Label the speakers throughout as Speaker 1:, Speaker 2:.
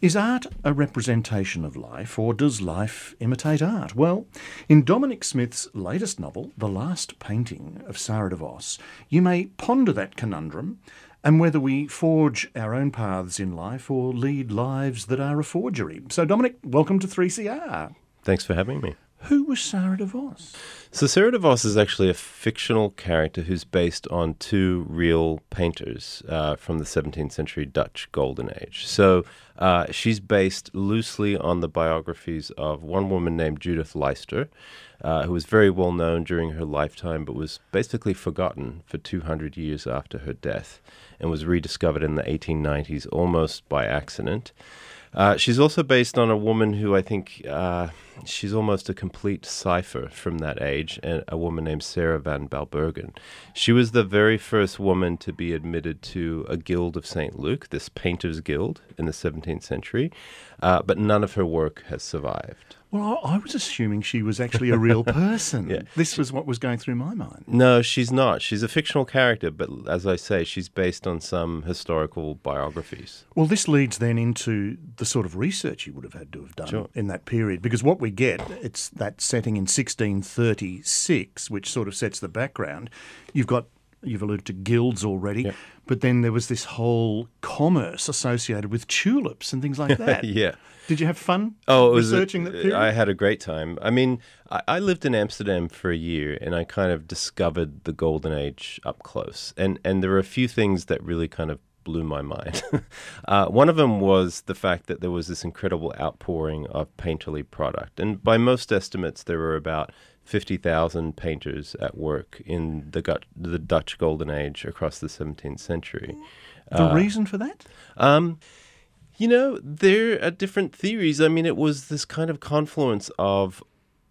Speaker 1: Is art a representation of life, or does life imitate art? Well, in Dominic Smith's latest novel, The Last Painting of Sara de Vos, you may ponder that conundrum and whether we forge our own paths in life or lead lives that are a forgery. So, Dominic, welcome to 3CR.
Speaker 2: Thanks for having me.
Speaker 1: Who was Sara de Vos?
Speaker 2: So, Sara de Vos is actually a fictional character who's based on two real painters uh, from the 17th century Dutch Golden Age. So, uh, she's based loosely on the biographies of one woman named Judith Leyster, uh, who was very well known during her lifetime but was basically forgotten for 200 years after her death and was rediscovered in the 1890s almost by accident. Uh, she's also based on a woman who I think uh, she's almost a complete cipher from that age, and a woman named Sarah van Balbergen. She was the very first woman to be admitted to a guild of St. Luke, this painters' guild in the 17th century, uh, but none of her work has survived.
Speaker 1: Well, I, I was assuming she was actually a real person.
Speaker 2: Yeah.
Speaker 1: This was what was going through my mind.
Speaker 2: No, she's not. She's a fictional character, but as I say, she's based on some historical biographies.
Speaker 1: Well, this leads then into the sort of research you would have had to have done
Speaker 2: Sure.
Speaker 1: in that period, because what we get, it's that setting in 1636, which sort of sets the background. You've got, you've alluded to guilds already,
Speaker 2: Yep.
Speaker 1: But then there was this whole commerce associated with tulips and things like that.
Speaker 2: yeah.
Speaker 1: Did you have fun
Speaker 2: Oh, it was a-
Speaker 1: researching that period?
Speaker 2: I had a great time. I mean, I, I lived in Amsterdam for a year, and I kind of discovered the golden age up close. And and there were a few things that really kind of blew my mind. uh, one of them was the fact that there was this incredible outpouring of painterly product, and by most estimates, there were about. 50,000 painters at work in the, gut, the Dutch Golden Age across the 17th century.
Speaker 1: the reason for that?
Speaker 2: Um, you know, there are different theories. I mean, it was this kind of confluence of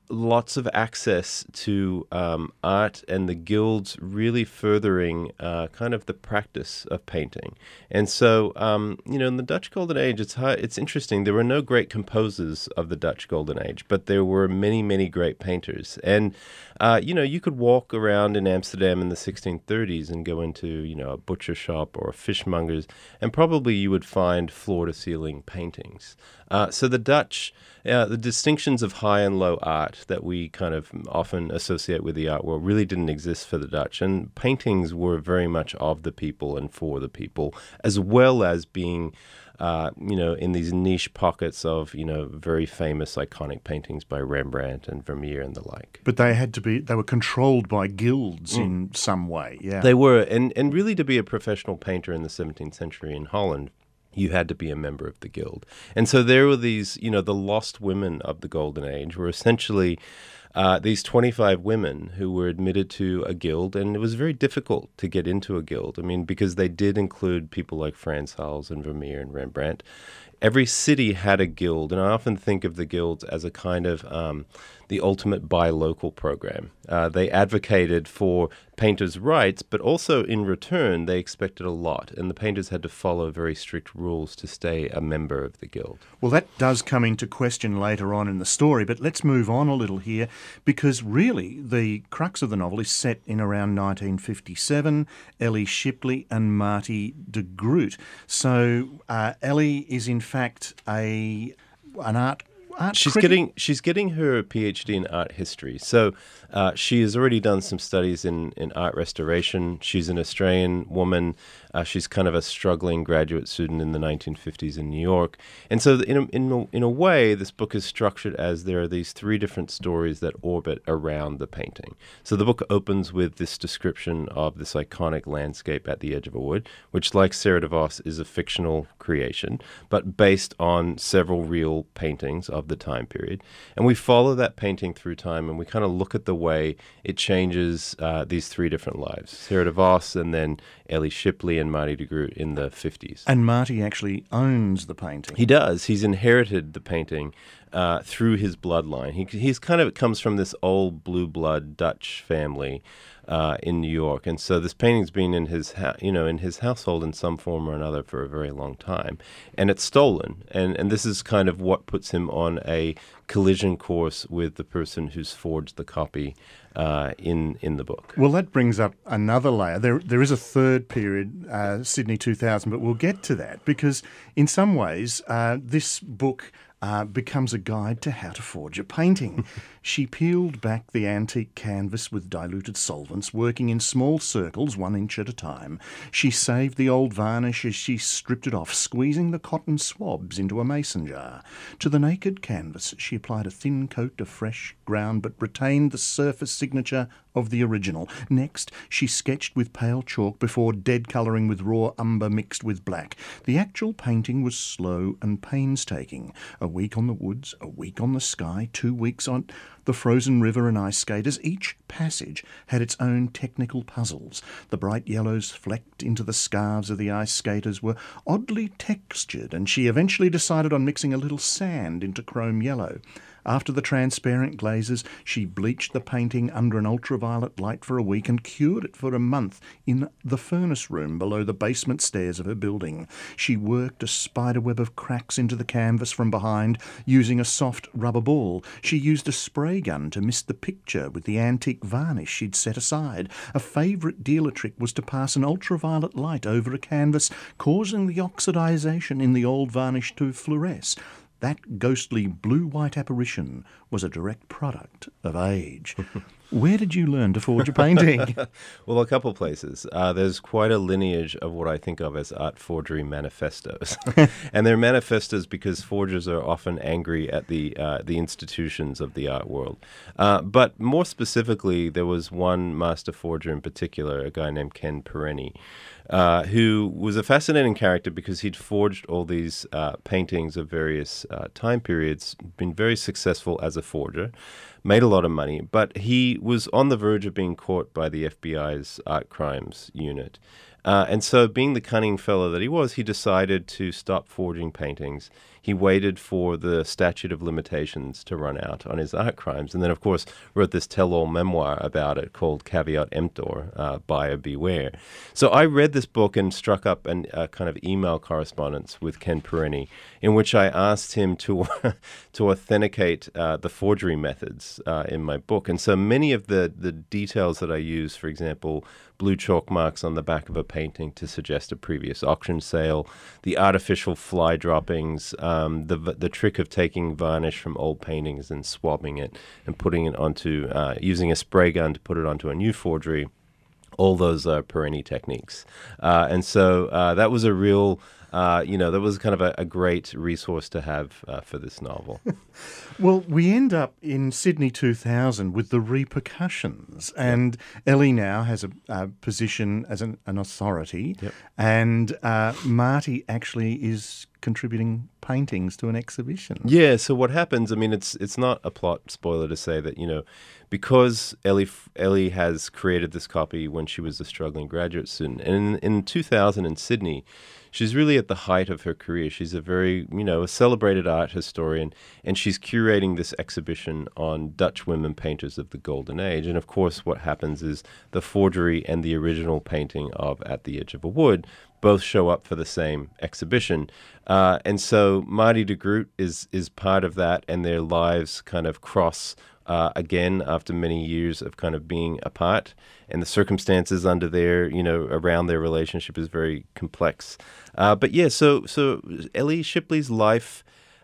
Speaker 2: lots of access to um, art and the guilds really furthering uh, kind of the practice of painting. And so, um, you know, in the Dutch Golden Age, it's hi- it's interesting. There were no great composers of the Dutch Golden Age, but there were many, many great painters. And uh, you know, you could walk around in Amsterdam in the 1630s and go into, you know, a butcher shop or a fishmonger's, and probably you would find floor to ceiling paintings. Uh, so the Dutch, uh, the distinctions of high and low art that we kind of often associate with the art world really didn't exist for the Dutch. And paintings were very much of the people and for the people, as well as being uh, you know, in these niche pockets of, you know, very famous iconic paintings by Rembrandt and Vermeer and the like.
Speaker 1: But they had to be, they were controlled by guilds in some way, yeah.
Speaker 2: They were, and, and really to be a professional painter in the 17th century in Holland, you had to be a member of the guild. And so there were these, you know, the lost women of the Golden Age were essentially uh, these 25 women who were admitted to a guild, and it was very difficult to get into a guild. I mean, because they did include people like Frans Hals and Vermeer and Rembrandt. Every city had a guild, and I often think of the guilds as a kind of um, the ultimate buy local program. Uh, they advocated for painters' rights, but also in return, they expected a lot, and the painters had to follow very strict rules to stay a member of the guild.
Speaker 1: Well, that does come into question later on in the story, but let's move on a little here because really the crux of the novel is set in around 1957. Ellie Shipley and Marty de Groot. So uh, Ellie is in fact a an art. Art
Speaker 2: She's
Speaker 1: critic?
Speaker 2: getting she's getting her PhD in art history. So uh, she has already done some studies in, in art restoration. She's an Australian woman. Uh, she's kind of a struggling graduate student in the 1950s in New York. And so, in a, in, a, in a way, this book is structured as there are these three different stories that orbit around the painting. So, the book opens with this description of this iconic landscape at the edge of a wood, which, like Sara de Vos, is a fictional creation, but based on several real paintings of the time period. And we follow that painting through time and we kind of look at the way it changes uh, these three different lives Sara de Vos and then Ellie Shipley and Marty de Groot in the 50s.
Speaker 1: And Marty actually owns the painting.
Speaker 2: He does. He's inherited the painting uh, through his bloodline. He he's kind of comes from this old blue blood Dutch family uh, in New York, and so this painting's been in his ha- you know in his household in some form or another for a very long time, and it's stolen, and and this is kind of what puts him on a collision course with the person who's forged the copy uh, in in the book.
Speaker 1: Well, that brings up another layer. There, there is a third period, uh, Sydney 2000, but we'll get to that because, in some ways, uh, this book uh, becomes a guide to how to forge a painting. she peeled back the antique canvas with diluted solvents, working in small circles, one inch at a time. She saved the old varnish as she stripped it off, squeezing the cotton swabs into a mason jar. To the naked canvas, she applied a thin coat of fresh ground but retained the surface signature of the original. Next, she sketched with pale chalk before dead colouring with raw umber mixed with black. The actual painting was slow and painstaking. A week on the woods, a week on the sky, two weeks on the frozen river and ice skaters. Each passage had its own technical puzzles. The bright yellows flecked into the scarves of the ice skaters were oddly textured, and she eventually decided on mixing a little sand into chrome yellow. After the transparent glazes, she bleached the painting under an ultraviolet light for a week and cured it for a month in the furnace room below the basement stairs of her building. She worked a spiderweb of cracks into the canvas from behind using a soft rubber ball. She used a spray gun to mist the picture with the antique varnish she'd set aside. A favourite dealer trick was to pass an ultraviolet light over a canvas, causing the oxidization in the old varnish to fluoresce. That ghostly blue white apparition was a direct product of age. Where did you learn to forge a painting?
Speaker 2: well, a couple places. Uh, there's quite a lineage of what I think of as art forgery manifestos, and they're manifestos because forgers are often angry at the uh, the institutions of the art world. Uh, but more specifically, there was one master forger in particular, a guy named Ken Perenyi, uh, who was a fascinating character because he'd forged all these uh, paintings of various uh, time periods, been very successful as a forger made a lot of money, but he was on the verge of being caught by the FBI's art crimes unit. Uh, and so, being the cunning fellow that he was, he decided to stop forging paintings. He waited for the statute of limitations to run out on his art crimes, and then, of course, wrote this tell-all memoir about it called Caveat Emptor, uh, Buyer Beware. So I read this book and struck up a kind of email correspondence with Ken Perenyi in which I asked him to to authenticate uh, the forgery methods uh, in my book. And so many of the the details that I use, for example, blue chalk marks on the back of a painting to suggest a previous auction sale, the artificial fly droppings, um, the the trick of taking varnish from old paintings and swabbing it and putting it onto uh, using a spray gun to put it onto a new forgery. All those are Perenyi techniques, uh, and so uh, that was a real uh, you know, that was kind of a, a great resource to have uh, for this novel.
Speaker 1: well, we end up in Sydney 2000 with the repercussions, and Ellie now has a, a position as an, an authority,
Speaker 2: yep.
Speaker 1: and uh, Marty actually is contributing paintings to an exhibition.
Speaker 2: Yeah. So what happens? I mean, it's it's not a plot spoiler to say that you know, because Ellie Ellie has created this copy when she was a struggling graduate student, and in, in 2000 in Sydney she's really at the height of her career. She's a very, you know, a celebrated art historian, and she's curating this exhibition on Dutch women painters of the Golden Age. And of course, what happens is the forgery and the original painting of At the Edge of a Wood both show up for the same exhibition. Uh, and so Marty de Groot is is part of that, and their lives kind of cross uh, again after many years of kind of being apart and the circumstances under their you know around their relationship is very complex uh, but yeah so so ellie shipley's life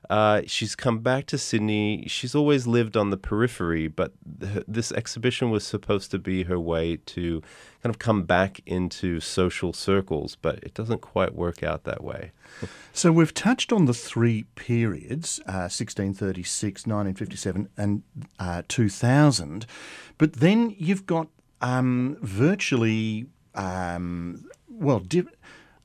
Speaker 2: uh, she's come back to Sydney. She's always lived on the periphery, but th- this exhibition was supposed to be her way to kind of come back into social circles, but it doesn't quite work out that way.
Speaker 1: So we've touched on the three periods uh, 1636, 1957, and uh, 2000, but then you've got um, virtually, um, well, di-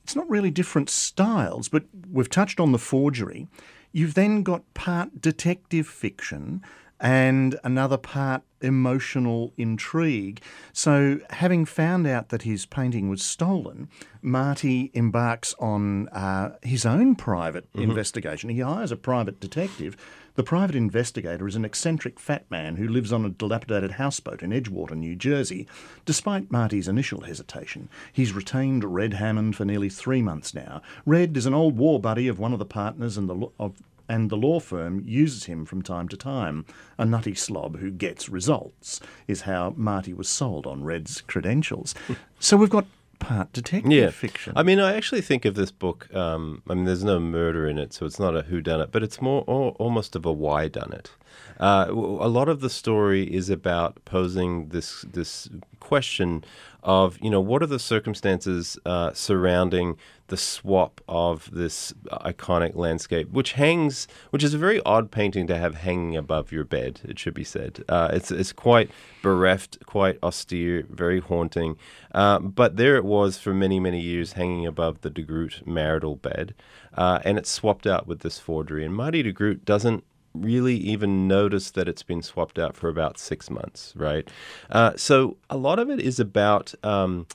Speaker 1: it's not really different styles, but we've touched on the forgery. You've then got part detective fiction and another part emotional intrigue. So, having found out that his painting was stolen, Marty embarks on uh, his own private
Speaker 2: Mm-hmm.
Speaker 1: investigation. He hires a private detective. The private investigator is an eccentric fat man who lives on a dilapidated houseboat in Edgewater, New Jersey. Despite Marty's initial hesitation, he's retained Red Hammond for nearly three months now. Red is an old war buddy of one of the partners and the of and the law firm uses him from time to time. A nutty slob who gets results is how Marty was sold on Red's credentials. so we've got part detective
Speaker 2: yeah.
Speaker 1: fiction.
Speaker 2: I mean, I actually think of this book. Um, I mean, there's no murder in it, so it's not a who done it, but it's more al- almost of a why done it. Uh, a lot of the story is about posing this this question of you know what are the circumstances uh, surrounding the swap of this iconic landscape, which hangs, which is a very odd painting to have hanging above your bed. It should be said. Uh, it's it's quite bereft, quite austere, very haunting. Uh, but there it was for many many years, hanging above the De Groot marital bed, uh, and it's swapped out with this forgery. And Marty De Groot doesn't really even notice that it's been swapped out for about six months, right? Uh, so a lot of it is about. Um,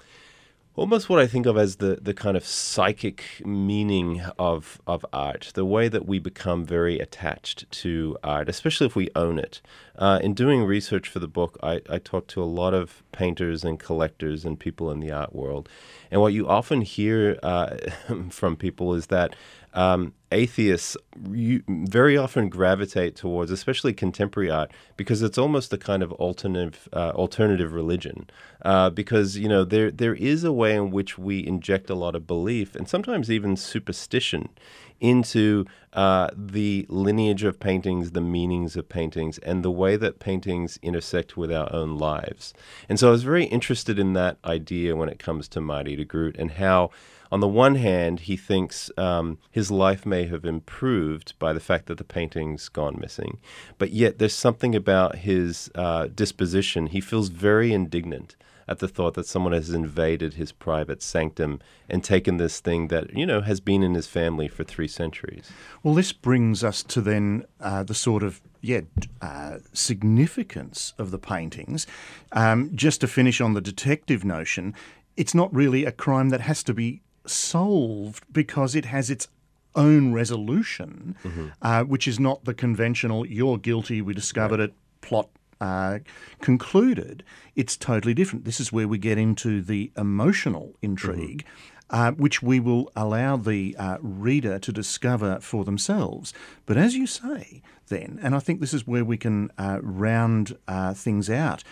Speaker 2: almost what I think of as the, the kind of psychic meaning of, of art, the way that we become very attached to art, especially if we own it. Uh, in doing research for the book, I, I talked to a lot of painters and collectors and people in the art world. And what you often hear uh, from people is that um, atheists very often gravitate towards, especially contemporary art, because it's almost a kind of alternative uh, alternative religion. Uh, because you know there there is a way in which we inject a lot of belief and sometimes even superstition into uh, the lineage of paintings, the meanings of paintings, and the way that paintings intersect with our own lives. And so I was very interested in that idea when it comes to Marty de Groot and how on the one hand, he thinks um, his life may have improved by the fact that the painting's gone missing, but yet there's something about his uh, disposition. He feels very indignant at the thought that someone has invaded his private sanctum and taken this thing that you know has been in his family for three centuries.
Speaker 1: Well, this brings us to then uh, the sort of yeah uh, significance of the paintings. Um, just to finish on the detective notion, it's not really a crime that has to be solved because it has its own resolution, uh, which is not the conventional "you're guilty, we discovered it" plot uh, concluded. It's totally different. This is where we get into the emotional intrigue. Uh, which we will allow the uh, reader to discover for themselves. But as you say, then, and I think this is where we can uh, round uh, things out,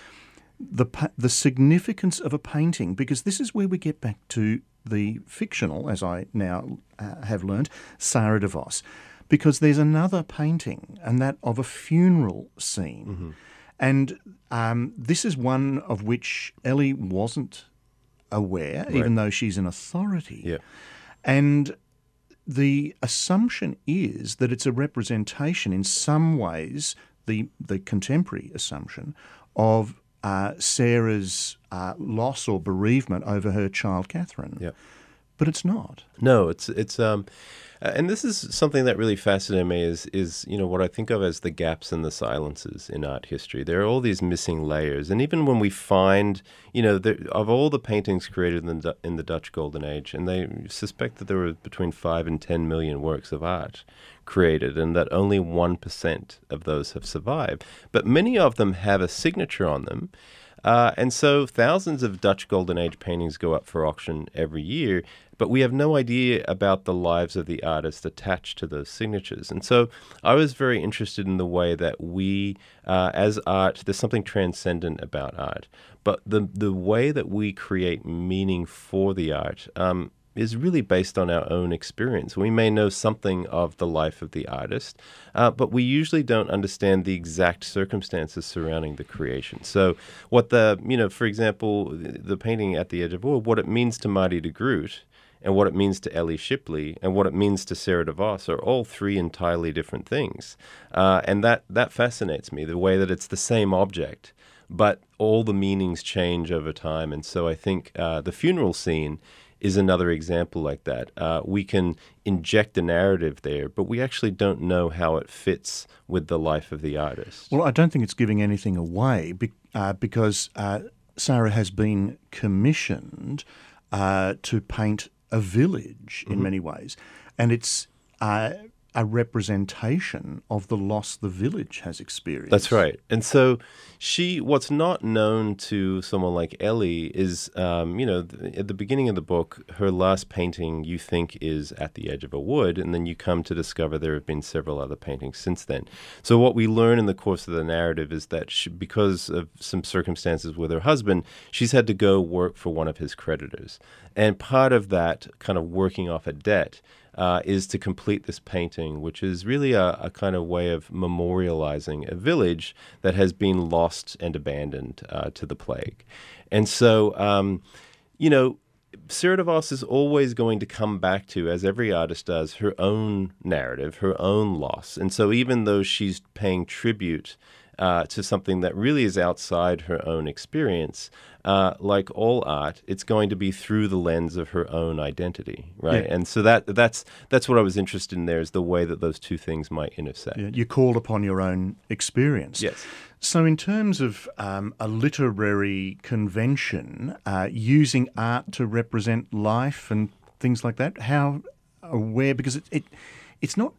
Speaker 1: the the significance of a painting, because this is where we get back to the fictional, as I now uh, have learnt, Sara de Vos, because there's another painting, and that of a funeral scene, and um, this is one of which Ellie wasn't aware, even though she's an authority.
Speaker 2: Yeah.
Speaker 1: And the assumption is that it's a representation in some ways, the, the contemporary assumption, of Sara's uh, loss or bereavement over her child Catherine. But it's not.
Speaker 2: No, it's it's um, uh, and this is something that really fascinated me is is you know what I think of as the gaps and the silences in art history. There are all these missing layers, and even when we find you know of all the paintings created in the in the Dutch Golden Age, and they suspect that there were between five and ten million works of art created, and that only one percent of those have survived. But many of them have a signature on them. Uh, and so thousands of Dutch Golden Age paintings go up for auction every year, but we have no idea about the lives of the artists attached to those signatures. And so I was very interested in the way that we, uh, as art, there's something transcendent about art, but the, the way that we create meaning for the art. Um, is really based on our own experience. We may know something of the life of the artist, uh, but we usually don't understand the exact circumstances surrounding the creation. So, what the, you know, for example, the painting at the edge of war, what it means to Marty de Groot and what it means to Ellie Shipley and what it means to Sara de Vos are all three entirely different things. Uh, and that, that fascinates me, the way that it's the same object, but all the meanings change over time. And so I think uh, the funeral scene is another example like that. Uh, we can inject a narrative there, but we actually don't know how it fits with the life of the artist.
Speaker 1: Well, I don't think it's giving anything away be, uh, because uh, Sara has been commissioned uh, to paint a village in
Speaker 2: Mm-hmm.
Speaker 1: many ways, and it's uh, a representation of the loss the village has experienced.
Speaker 2: That's right. And so she, what's not known to someone like Ellie is, um, you know, th- at the beginning of the book, her last painting you think is At the Edge of a Wood, and then you come to discover there have been several other paintings since then. So what we learn in the course of the narrative is that she, because of some circumstances with her husband, she's had to go work for one of his creditors. And part of that kind of working off a debt uh, is to complete this painting, which is really a, a kind of way of memorializing a village that has been lost and abandoned uh, to the plague. And so, um, you know, Sara is always going to come back to, as every artist does, her own narrative, her own loss. And so, even though she's paying tribute uh, to something that really is outside her own experience, uh, like all art, it's going to be through the lens of her own identity, right?
Speaker 1: Yeah.
Speaker 2: And so that that's that's what I was interested in. There is the way that those two things might intersect.
Speaker 1: Yeah, you called upon your own experience.
Speaker 2: Yes.
Speaker 1: So, in terms of um, a literary convention, uh, using art to represent life and things like that, how aware? Because it, it it's not.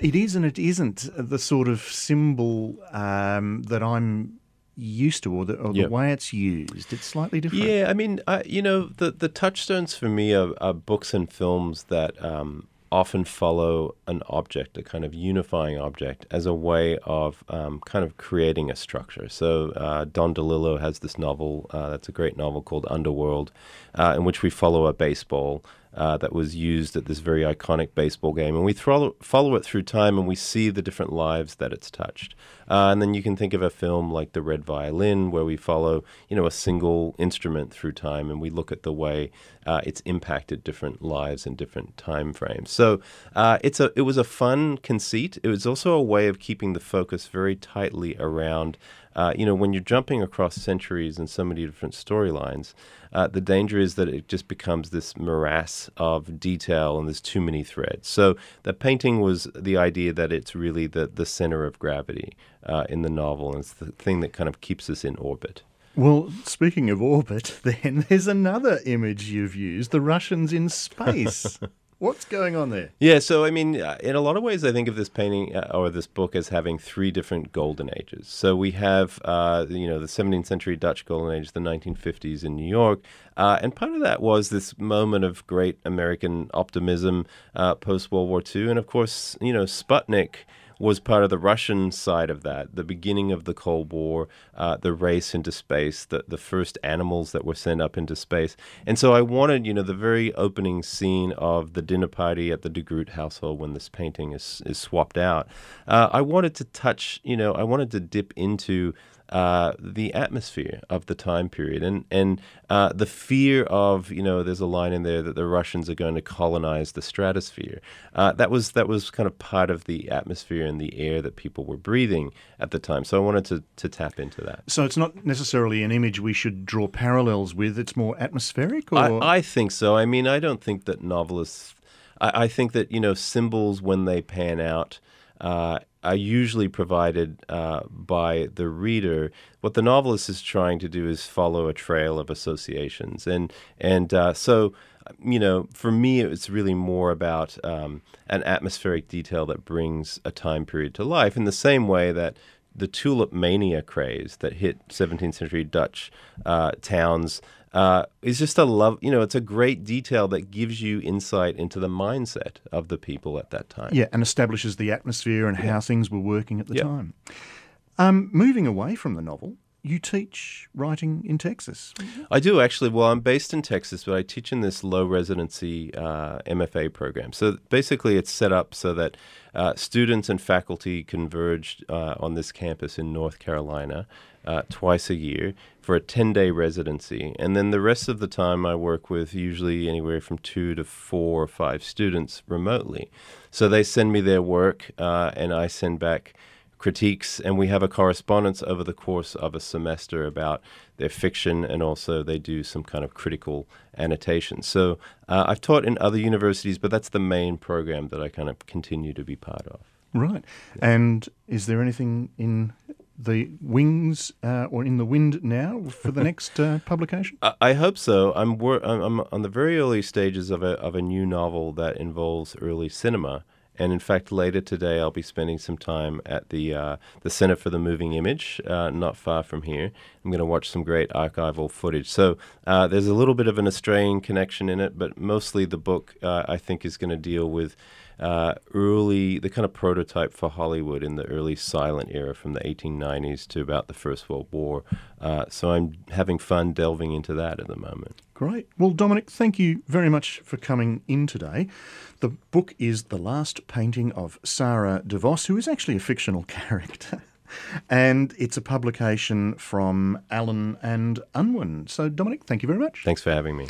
Speaker 1: It is and it isn't the sort of symbol um, that I'm used to, or the, or
Speaker 2: Yep.
Speaker 1: the way it's used. It's slightly different.
Speaker 2: Yeah, I mean, I, you know, the the touchstones for me are, are books and films that um, often follow an object, a kind of unifying object, as a way of um, kind of creating a structure. So uh, Don DeLillo has this novel uh, that's a great novel called Underworld, uh, in which we follow a baseball. Uh, that was used at this very iconic baseball game, and we follow follow it through time, and we see the different lives that it's touched. Uh, and then you can think of a film like The Red Violin, where we follow, you know, a single instrument through time, and we look at the way uh, it's impacted different lives in different time frames. So uh, it's a it was a fun conceit. It was also a way of keeping the focus very tightly around. Uh, you know, when you're jumping across centuries and so many different storylines, uh, the danger is that it just becomes this morass of detail and there's too many threads. So the painting was the idea that it's really the, the center of gravity uh, in the novel, and it's the thing that kind of keeps us in orbit.
Speaker 1: Well, speaking of orbit, then there's another image you've used: the Russians in space. What's going on there?
Speaker 2: Yeah, so I mean, uh, in a lot of ways, I think of this painting uh, or this book as having three different golden ages. So we have, uh, you know, the 17th century Dutch golden age, the 1950s in New York, uh, and part of that was this moment of great American optimism uh, post World War II, and of course, you know, Sputnik was part of the Russian side of that, the beginning of the Cold War, uh, the race into space, the, the first animals that were sent up into space. And so I wanted, you know, the very opening scene of the dinner party at the de Groot household when this painting is, is swapped out. Uh, I wanted to touch, you know, I wanted to dip into uh, the atmosphere of the time period and and uh, the fear of you know there's a line in there that the Russians are going to colonize the stratosphere. Uh, that was that was kind of part of the atmosphere and the air that people were breathing at the time. So I wanted to to tap into that.
Speaker 1: So it's not necessarily an image we should draw parallels with. It's more atmospheric, or
Speaker 2: I, I think so. I mean, I don't think that novelists. I, I think that you know symbols when they pan out uh, are usually provided uh, by the reader. What the novelist is trying to do is follow a trail of associations, and and uh, so you know, for me, it's really more about um, an atmospheric detail that brings a time period to life in the same way that the tulip mania craze that hit 17th century Dutch uh, towns uh, is just a love. You know, it's a great detail that gives you insight into the mindset of the people at that time.
Speaker 1: yeah, and establishes the atmosphere and how things were working at the
Speaker 2: Yeah.
Speaker 1: time. Um, moving away from the novel, you teach writing in Texas.
Speaker 2: I do actually. Well, I'm based in Texas, but I teach in this low residency uh, MFA program. So basically, it's set up so that uh, students and faculty converge uh, on this campus in North Carolina uh, twice a year for a 10 day residency. And then the rest of the time, I work with usually anywhere from two to four or five students remotely. So they send me their work, uh, and I send back critiques, and we have a correspondence over the course of a semester about their fiction, and also they do some kind of critical annotation. So uh, I've taught in other universities, but that's the main program that I kind of continue to be part of.
Speaker 1: Right. And is there anything in the wings uh, or in the wind now for the next uh, publication?
Speaker 2: I, I hope so. I'm, wor- I'm on the very early stages of a of a new novel that involves early cinema. And in fact, later today, I'll be spending some time at the uh, the Center for the Moving Image, uh, not far from here. I'm going to watch some great archival footage. So uh, there's a little bit of an Australian connection in it, but mostly the book uh, I think is going to deal with uh, early, the kind of prototype for Hollywood in the early silent era from the 1890s to about the First World War. Uh, so I'm having fun delving into that at the moment.
Speaker 1: Great. Well, Dominic, thank you very much for coming in today. The book is The Last Painting of Sara de Vos, who is actually a fictional character. and it's a publication from Allen and Unwin. So, Dominic, thank you very much.
Speaker 2: Thanks for having me.